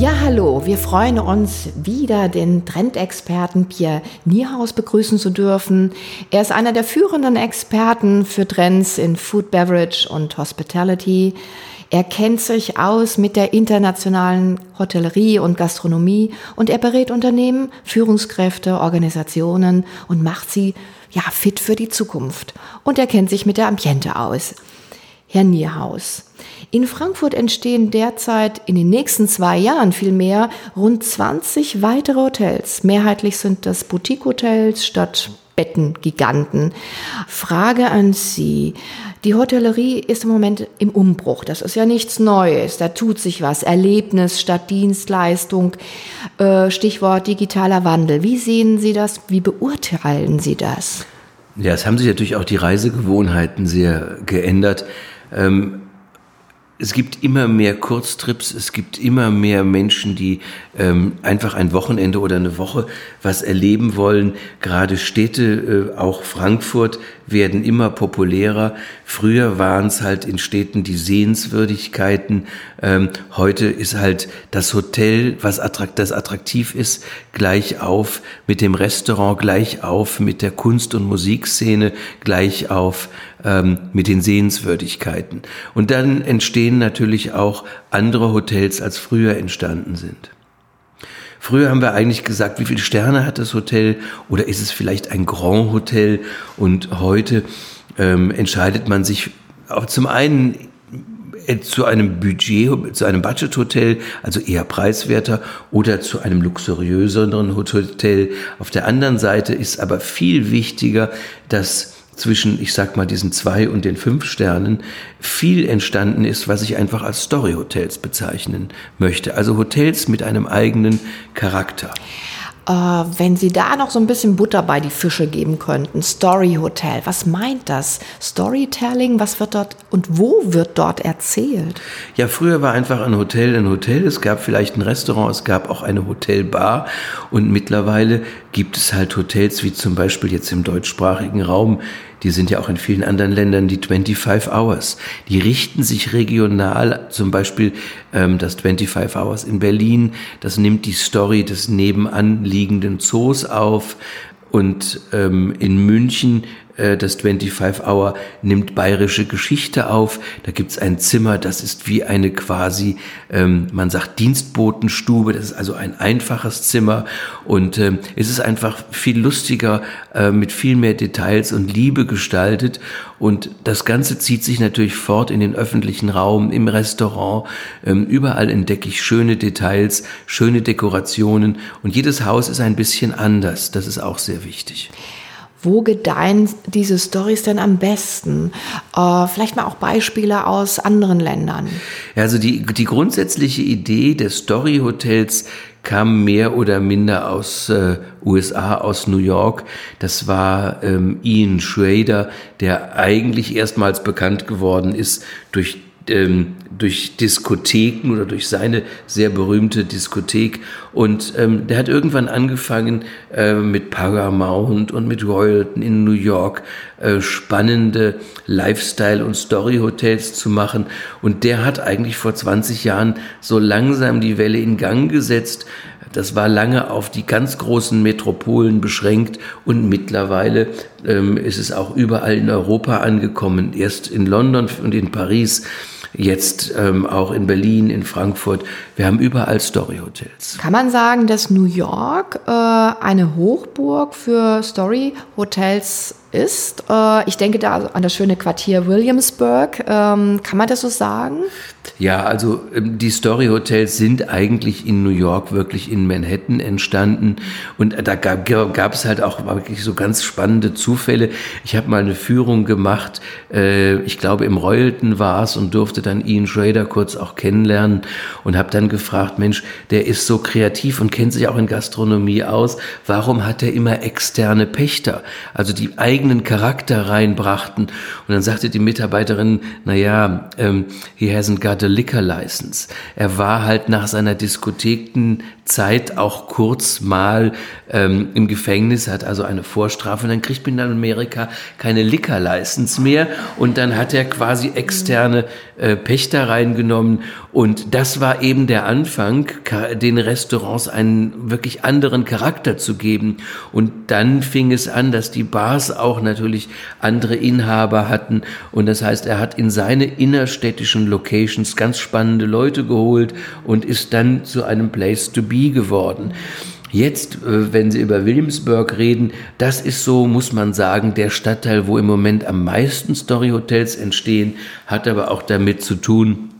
Ja, hallo, wir freuen uns wieder, den Trendexperten Pierre Niehaus begrüßen zu dürfen. Er ist einer der führenden Experten für Trends in Food, Beverage und Hospitality. Er kennt sich aus mit der internationalen Hotellerie und Gastronomie und er berät Unternehmen, Führungskräfte, Organisationen und macht sie ja fit für die Zukunft. Und er kennt sich mit der Ambiente aus. Herr Nierhaus. In Frankfurt entstehen derzeit in den nächsten zwei Jahren vielmehr rund 20 weitere Hotels. Mehrheitlich sind das Boutique-Hotels statt Bettengiganten. Frage an Sie. Die Hotellerie ist im Moment im Umbruch. Das ist ja nichts Neues. Da tut sich was. Erlebnis statt Dienstleistung. Äh, Stichwort digitaler Wandel. Wie sehen Sie das? Wie beurteilen Sie das? Ja, es haben sich natürlich auch die Reisegewohnheiten sehr geändert. Ähm, es gibt immer mehr Kurztrips, es gibt immer mehr Menschen, die ähm, einfach ein Wochenende oder eine Woche was erleben wollen. Gerade Städte, äh, auch Frankfurt, werden immer populärer. Früher waren es halt in Städten die Sehenswürdigkeiten. Ähm, heute ist halt das Hotel, was attrakt, das attraktiv ist, gleich auf mit dem Restaurant, gleich auf mit der Kunst- und Musikszene, gleich auf ähm, mit den Sehenswürdigkeiten. Und dann entstehen natürlich auch andere Hotels, als früher entstanden sind. Früher haben wir eigentlich gesagt, wie viele Sterne hat das Hotel oder ist es vielleicht ein Grand Hotel? Und heute ähm, entscheidet man sich auch zum einen äh, zu einem Budget, zu einem Budget-Hotel, also eher preiswerter, oder zu einem luxuriöseren Hotel. Auf der anderen Seite ist aber viel wichtiger, dass zwischen, ich sag mal, diesen zwei und den fünf Sternen viel entstanden ist, was ich einfach als Story-Hotels bezeichnen möchte. Also Hotels mit einem eigenen Charakter. Äh, wenn Sie da noch so ein bisschen Butter bei die Fische geben könnten, Story Hotel, was meint das? Storytelling, was wird dort und wo wird dort erzählt? Ja, früher war einfach ein Hotel ein Hotel. Es gab vielleicht ein Restaurant, es gab auch eine Hotelbar und mittlerweile gibt es halt Hotels wie zum Beispiel jetzt im deutschsprachigen Raum die sind ja auch in vielen anderen Ländern die 25 Hours. Die richten sich regional, zum Beispiel ähm, das 25 Hours in Berlin, das nimmt die Story des nebenan liegenden Zoos auf. Und ähm, in München das 25 Hour nimmt bayerische Geschichte auf. Da gibt's ein Zimmer, das ist wie eine quasi, ähm, man sagt Dienstbotenstube, das ist also ein einfaches Zimmer. Und ähm, es ist einfach viel lustiger, äh, mit viel mehr Details und Liebe gestaltet. Und das Ganze zieht sich natürlich fort in den öffentlichen Raum, im Restaurant, ähm, überall entdecke ich schöne Details, schöne Dekorationen. Und jedes Haus ist ein bisschen anders, das ist auch sehr wichtig. Wo gedeihen diese Stories denn am besten? Äh, vielleicht mal auch Beispiele aus anderen Ländern. Ja, also die, die grundsätzliche Idee des Story-Hotels kam mehr oder minder aus äh, USA, aus New York. Das war ähm, Ian Schrader, der eigentlich erstmals bekannt geworden ist durch ähm, durch Diskotheken oder durch seine sehr berühmte Diskothek. Und ähm, der hat irgendwann angefangen äh, mit Paramount und mit Royalton in New York äh, spannende Lifestyle- und Story-Hotels zu machen. Und der hat eigentlich vor 20 Jahren so langsam die Welle in Gang gesetzt. Das war lange auf die ganz großen Metropolen beschränkt und mittlerweile ähm, ist es auch überall in Europa angekommen. Erst in London und in Paris jetzt ähm, auch in Berlin, in Frankfurt. Wir haben überall Story-Hotels. Kann man sagen, dass New York äh, eine Hochburg für Story-Hotels ist? Äh, ich denke da an das schöne Quartier Williamsburg. Ähm, kann man das so sagen? Ja, also ähm, die Story Hotels sind eigentlich in New York wirklich in Manhattan entstanden und da gab, gab es halt auch wirklich so ganz spannende Zufälle. Ich habe mal eine Führung gemacht, äh, ich glaube im Royalton war es und durfte dann Ian Schrader kurz auch kennenlernen und habe dann gefragt, Mensch, der ist so kreativ und kennt sich auch in Gastronomie aus, warum hat er immer externe Pächter, also die eigenen Charakter reinbrachten. Und dann sagte die Mitarbeiterin, naja, ähm, he hasn't got a liquor license. Er war halt nach seiner Diskothekenzeit Zeit auch kurz mal ähm, im Gefängnis, hat also eine Vorstrafe. Und dann kriegt man in Amerika keine Liquor-License mehr. Und dann hat er quasi externe äh, Pächter reingenommen. Und das war eben der Anfang, den Restaurants einen wirklich anderen Charakter zu geben. Und dann fing es an, dass die Bars auch natürlich andere Inhaber hatten und das heißt, er hat in seine innerstädtischen Locations ganz spannende Leute geholt und ist dann zu einem Place to be geworden. Jetzt, äh, wenn Sie über Williamsburg reden, das ist so, muss man sagen, der Stadtteil, wo im Moment am meisten Storyhotels entstehen, hat aber auch damit zu tun,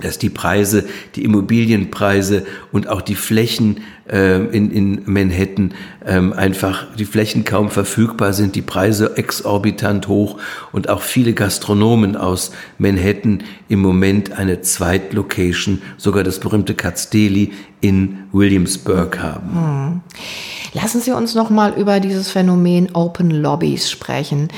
dass die Preise, die Immobilienpreise und auch die Flächen äh, in, in Manhattan ähm, einfach, die Flächen kaum verfügbar sind, die Preise exorbitant hoch und auch viele Gastronomen aus Manhattan im Moment eine Zweitlocation, sogar das berühmte Katz Deli in Williamsburg haben. Hm. Lassen Sie uns noch mal über dieses Phänomen Open Lobbies sprechen.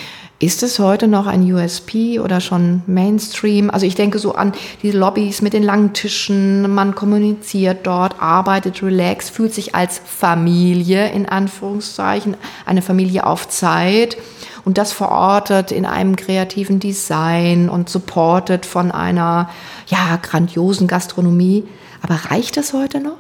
Ist es heute noch ein USP oder schon Mainstream? Also ich denke so an die Lobbys mit den langen Tischen, man kommuniziert dort, arbeitet relax, fühlt sich als Familie in Anführungszeichen, eine Familie auf Zeit und das verortet in einem kreativen Design und supportet von einer ja grandiosen Gastronomie. Aber reicht das heute noch?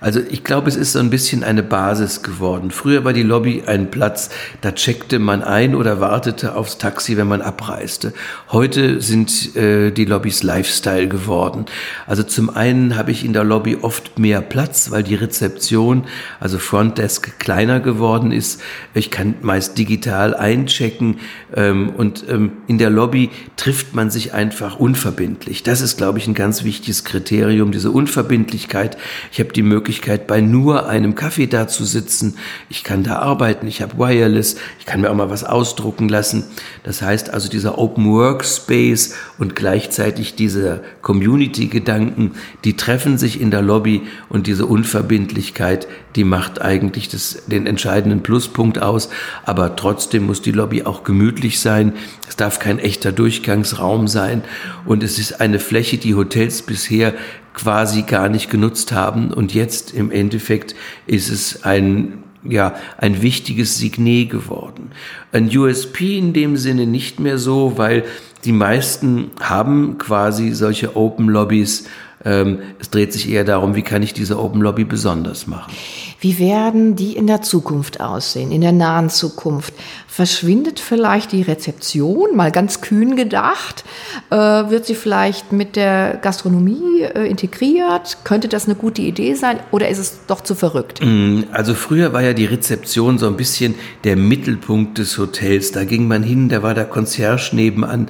Also ich glaube, es ist so ein bisschen eine Basis geworden. Früher war die Lobby ein Platz, da checkte man ein oder wartete aufs Taxi, wenn man abreiste. Heute sind äh, die Lobbys Lifestyle geworden. Also zum einen habe ich in der Lobby oft mehr Platz, weil die Rezeption, also Frontdesk, kleiner geworden ist. Ich kann meist digital einchecken ähm, und ähm, in der Lobby trifft man sich einfach unverbindlich. Das ist, glaube ich, ein ganz wichtiges Kriterium, diese Unverbindlichkeit. Ich habe die Möglichkeit, Möglichkeit, bei nur einem Kaffee da zu sitzen. Ich kann da arbeiten, ich habe Wireless, ich kann mir auch mal was ausdrucken lassen. Das heißt also dieser Open Workspace und gleichzeitig diese Community-Gedanken, die treffen sich in der Lobby und diese Unverbindlichkeit, die macht eigentlich das, den entscheidenden Pluspunkt aus. Aber trotzdem muss die Lobby auch gemütlich sein. Es darf kein echter Durchgangsraum sein. Und es ist eine Fläche, die Hotels bisher quasi gar nicht genutzt haben. Und jetzt im Endeffekt ist es ein ja, ein wichtiges Signet geworden. Ein USP in dem Sinne nicht mehr so, weil die meisten haben quasi solche Open Lobbys. Ähm, es dreht sich eher darum, wie kann ich diese Open Lobby besonders machen. Wie werden die in der Zukunft aussehen, in der nahen Zukunft? Verschwindet vielleicht die Rezeption, mal ganz kühn gedacht? Äh, wird sie vielleicht mit der Gastronomie äh, integriert? Könnte das eine gute Idee sein oder ist es doch zu verrückt? Mm, also früher war ja die Rezeption so ein bisschen der Mittelpunkt des Hotels. Da ging man hin, da war der Concierge nebenan.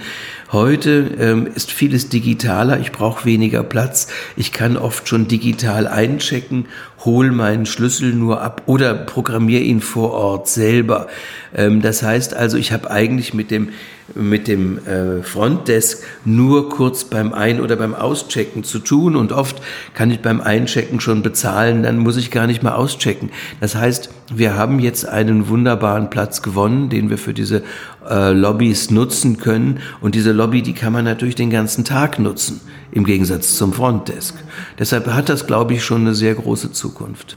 Heute ähm, ist vieles digitaler, ich brauche weniger Platz, ich kann oft schon digital einchecken, hol meinen Schlüssel nur ab oder programmiere ihn vor Ort selber. Ähm, das heißt also, ich habe eigentlich mit dem mit dem äh, Frontdesk nur kurz beim Ein- oder beim Auschecken zu tun und oft kann ich beim Einchecken schon bezahlen, dann muss ich gar nicht mehr auschecken. Das heißt, wir haben jetzt einen wunderbaren Platz gewonnen, den wir für diese äh, Lobbys nutzen können und diese Lobby, die kann man natürlich den ganzen Tag nutzen, im Gegensatz zum Frontdesk. Deshalb hat das, glaube ich, schon eine sehr große Zukunft.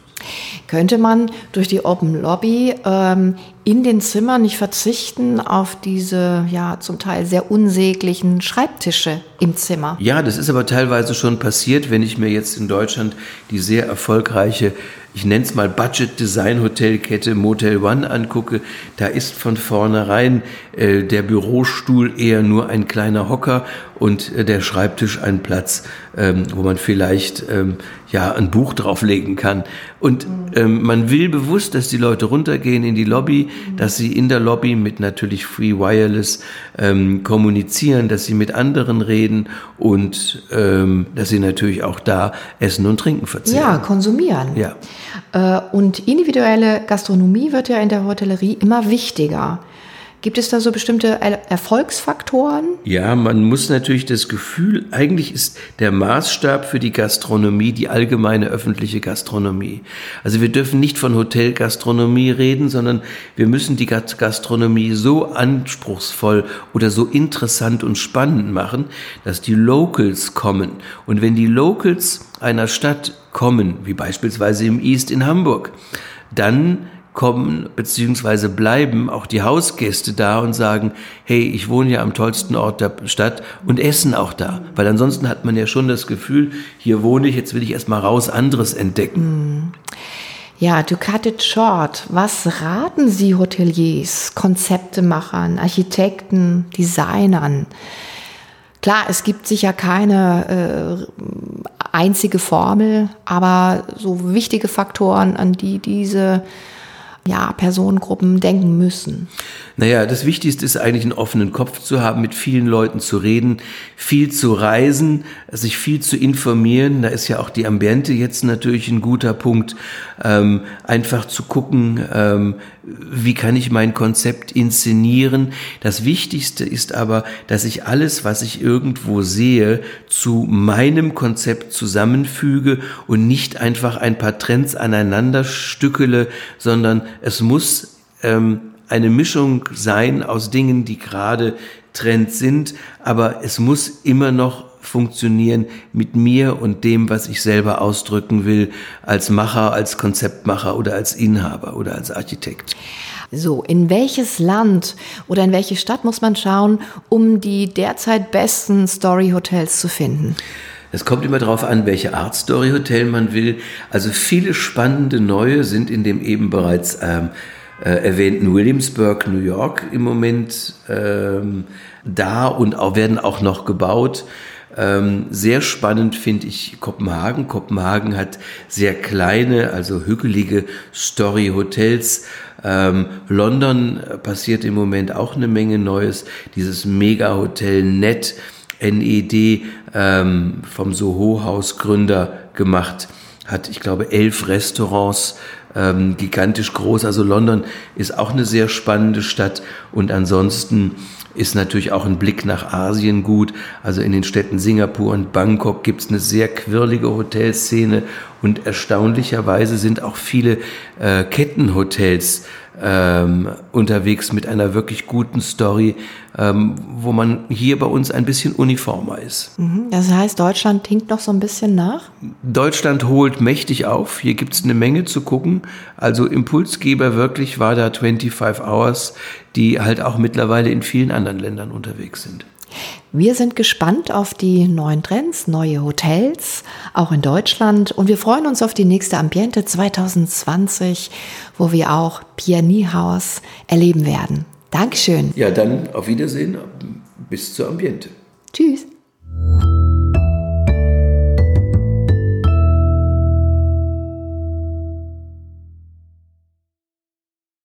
Könnte man durch die Open Lobby ähm, in den Zimmern nicht verzichten auf diese ja zum Teil sehr unsäglichen Schreibtische im Zimmer? Ja, das ist aber teilweise schon passiert, wenn ich mir jetzt in Deutschland die sehr erfolgreiche ich nenne es mal Budget Design Hotelkette Motel One angucke, da ist von vornherein äh, der Bürostuhl eher nur ein kleiner Hocker und äh, der Schreibtisch ein Platz, ähm, wo man vielleicht ähm, ja ein Buch drauflegen kann. Und ähm, man will bewusst, dass die Leute runtergehen in die Lobby, dass sie in der Lobby mit natürlich Free Wireless ähm, kommunizieren, dass sie mit anderen reden und ähm, dass sie natürlich auch da Essen und Trinken verzehren. Ja, konsumieren. Ja. Äh, und individuelle Gastronomie wird ja in der Hotellerie immer wichtiger. Gibt es da so bestimmte Erfolgsfaktoren? Ja, man muss natürlich das Gefühl, eigentlich ist der Maßstab für die Gastronomie die allgemeine öffentliche Gastronomie. Also wir dürfen nicht von Hotelgastronomie reden, sondern wir müssen die Gastronomie so anspruchsvoll oder so interessant und spannend machen, dass die Locals kommen. Und wenn die Locals einer Stadt kommen, wie beispielsweise im East in Hamburg, dann kommen beziehungsweise bleiben auch die Hausgäste da und sagen, hey, ich wohne ja am tollsten Ort der Stadt und essen auch da. Weil ansonsten hat man ja schon das Gefühl, hier wohne ich, jetzt will ich erstmal raus anderes entdecken. Ja, to cut it short, was raten Sie Hoteliers, Konzeptemachern, Architekten, Designern? Klar, es gibt sicher keine äh, einzige Formel, aber so wichtige Faktoren, an die diese ja, Personengruppen denken müssen. Naja, das Wichtigste ist eigentlich einen offenen Kopf zu haben, mit vielen Leuten zu reden, viel zu reisen, sich viel zu informieren. Da ist ja auch die Ambiente jetzt natürlich ein guter Punkt. Ähm, einfach zu gucken, ähm, wie kann ich mein Konzept inszenieren. Das Wichtigste ist aber, dass ich alles, was ich irgendwo sehe, zu meinem Konzept zusammenfüge und nicht einfach ein paar Trends aneinander stückele, sondern es muss ähm, eine Mischung sein aus Dingen, die gerade Trend sind, aber es muss immer noch funktionieren mit mir und dem, was ich selber ausdrücken will, als Macher, als Konzeptmacher oder als Inhaber oder als Architekt. So, in welches Land oder in welche Stadt muss man schauen, um die derzeit besten Story-Hotels zu finden? Es kommt immer darauf an, welche Art Story-Hotel man will. Also viele spannende neue sind in dem eben bereits ähm, äh, erwähnten Williamsburg, New York im Moment ähm, da und auch, werden auch noch gebaut. Ähm, sehr spannend finde ich Kopenhagen. Kopenhagen hat sehr kleine, also hügelige Story-Hotels. Ähm, London passiert im Moment auch eine Menge Neues. Dieses Mega-Hotel Net, NED, ähm, vom Soho-Haus-Gründer gemacht, hat, ich glaube, elf Restaurants, ähm, gigantisch groß. Also London ist auch eine sehr spannende Stadt und ansonsten ist natürlich auch ein Blick nach Asien gut. Also in den Städten Singapur und Bangkok gibt es eine sehr quirlige Hotelszene und erstaunlicherweise sind auch viele äh, Kettenhotels ähm, unterwegs mit einer wirklich guten Story, ähm, wo man hier bei uns ein bisschen uniformer ist. Mhm. Das heißt, Deutschland hinkt noch so ein bisschen nach? Deutschland holt mächtig auf. Hier gibt es eine Menge zu gucken. Also Impulsgeber wirklich war da 25 Hours, die halt auch mittlerweile in vielen anderen Ländern unterwegs sind. Wir sind gespannt auf die neuen Trends, neue Hotels, auch in Deutschland. Und wir freuen uns auf die nächste Ambiente 2020, wo wir auch Pianiehaus erleben werden. Dankeschön. Ja, dann auf Wiedersehen. Bis zur Ambiente. Tschüss.